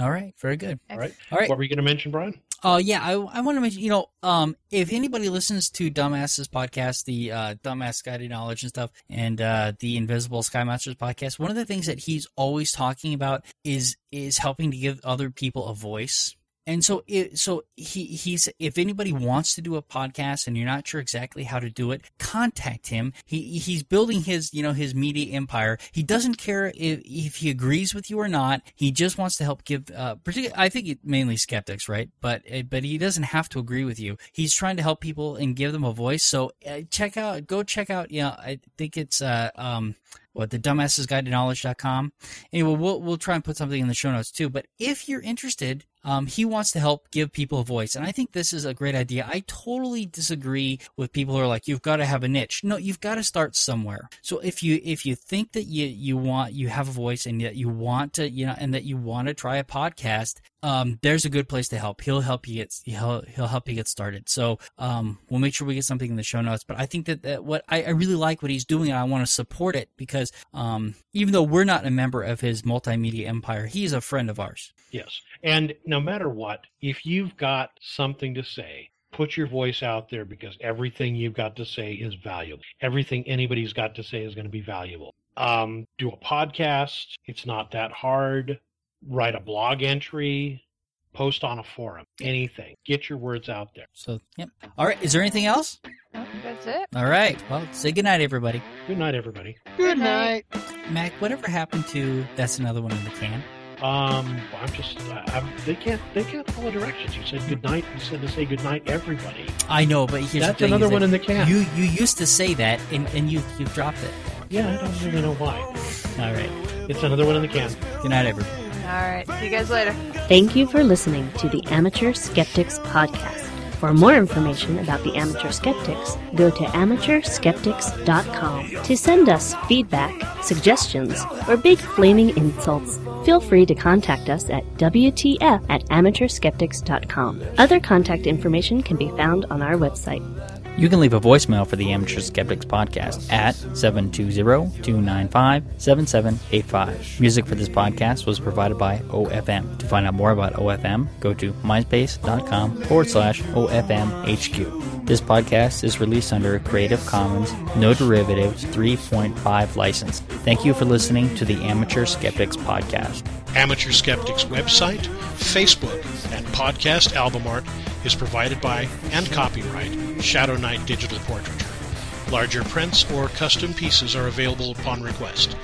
all right, very good. All right. All right. What were you going to mention, Brian? Oh yeah, I, I want to mention. You know, um, if anybody listens to Dumbasses podcast, the uh, Dumbass Guided Knowledge and stuff, and uh, the Invisible Sky Masters podcast, one of the things that he's always talking about is is helping to give other people a voice. And so, it, so he he's if anybody wants to do a podcast and you're not sure exactly how to do it, contact him. He he's building his you know his media empire. He doesn't care if if he agrees with you or not. He just wants to help give. Uh, particularly, I think mainly skeptics, right? But uh, but he doesn't have to agree with you. He's trying to help people and give them a voice. So uh, check out, go check out. You know, I think it's uh um what the dumbass's guide to knowledge.com anyway we'll we'll try and put something in the show notes too but if you're interested um, he wants to help give people a voice and i think this is a great idea i totally disagree with people who are like you've got to have a niche no you've got to start somewhere so if you if you think that you you want you have a voice and that you want to you know and that you want to try a podcast um, there's a good place to help. He'll help you get he'll he'll help you get started. So um, we'll make sure we get something in the show notes. But I think that, that what I, I really like what he's doing, and I want to support it because um, even though we're not a member of his multimedia empire, he's a friend of ours. Yes. And no matter what, if you've got something to say, put your voice out there because everything you've got to say is valuable. Everything anybody's got to say is going to be valuable. Um, do a podcast. It's not that hard. Write a blog entry. Post on a forum. Anything. Get your words out there. So yep. All right. Is there anything else? That's it. All right. Well, say goodnight, everybody. Good night, everybody. Good Good night. night. Mac, whatever happened to that's another one in the can? Um, I'm just. I, I'm, they can't. They can't follow directions. You said good night. You said to say good night, everybody. I know, but here's That's the thing: another one that in the can. You you used to say that, and, and you you dropped it. Yeah, I don't really know why. All right. It's another one in the can. Good night, everybody. All right. See you guys later. Thank you for listening to the Amateur Skeptics Podcast. For more information about the Amateur Skeptics, go to amateurskeptics.com. To send us feedback, suggestions, or big flaming insults, feel free to contact us at WTF at amateurskeptics.com. Other contact information can be found on our website. You can leave a voicemail for the Amateur Skeptics podcast at 720-295-7785. Music for this podcast was provided by OFM. To find out more about OFM, go to myspace.com forward slash OFMHQ. This podcast is released under a Creative Commons, no derivatives 3.5 license. Thank you for listening to the Amateur Skeptics podcast. Amateur Skeptics website, Facebook, and podcast album art is provided by and copyright Shadow Knight Digital Portraiture. Larger prints or custom pieces are available upon request.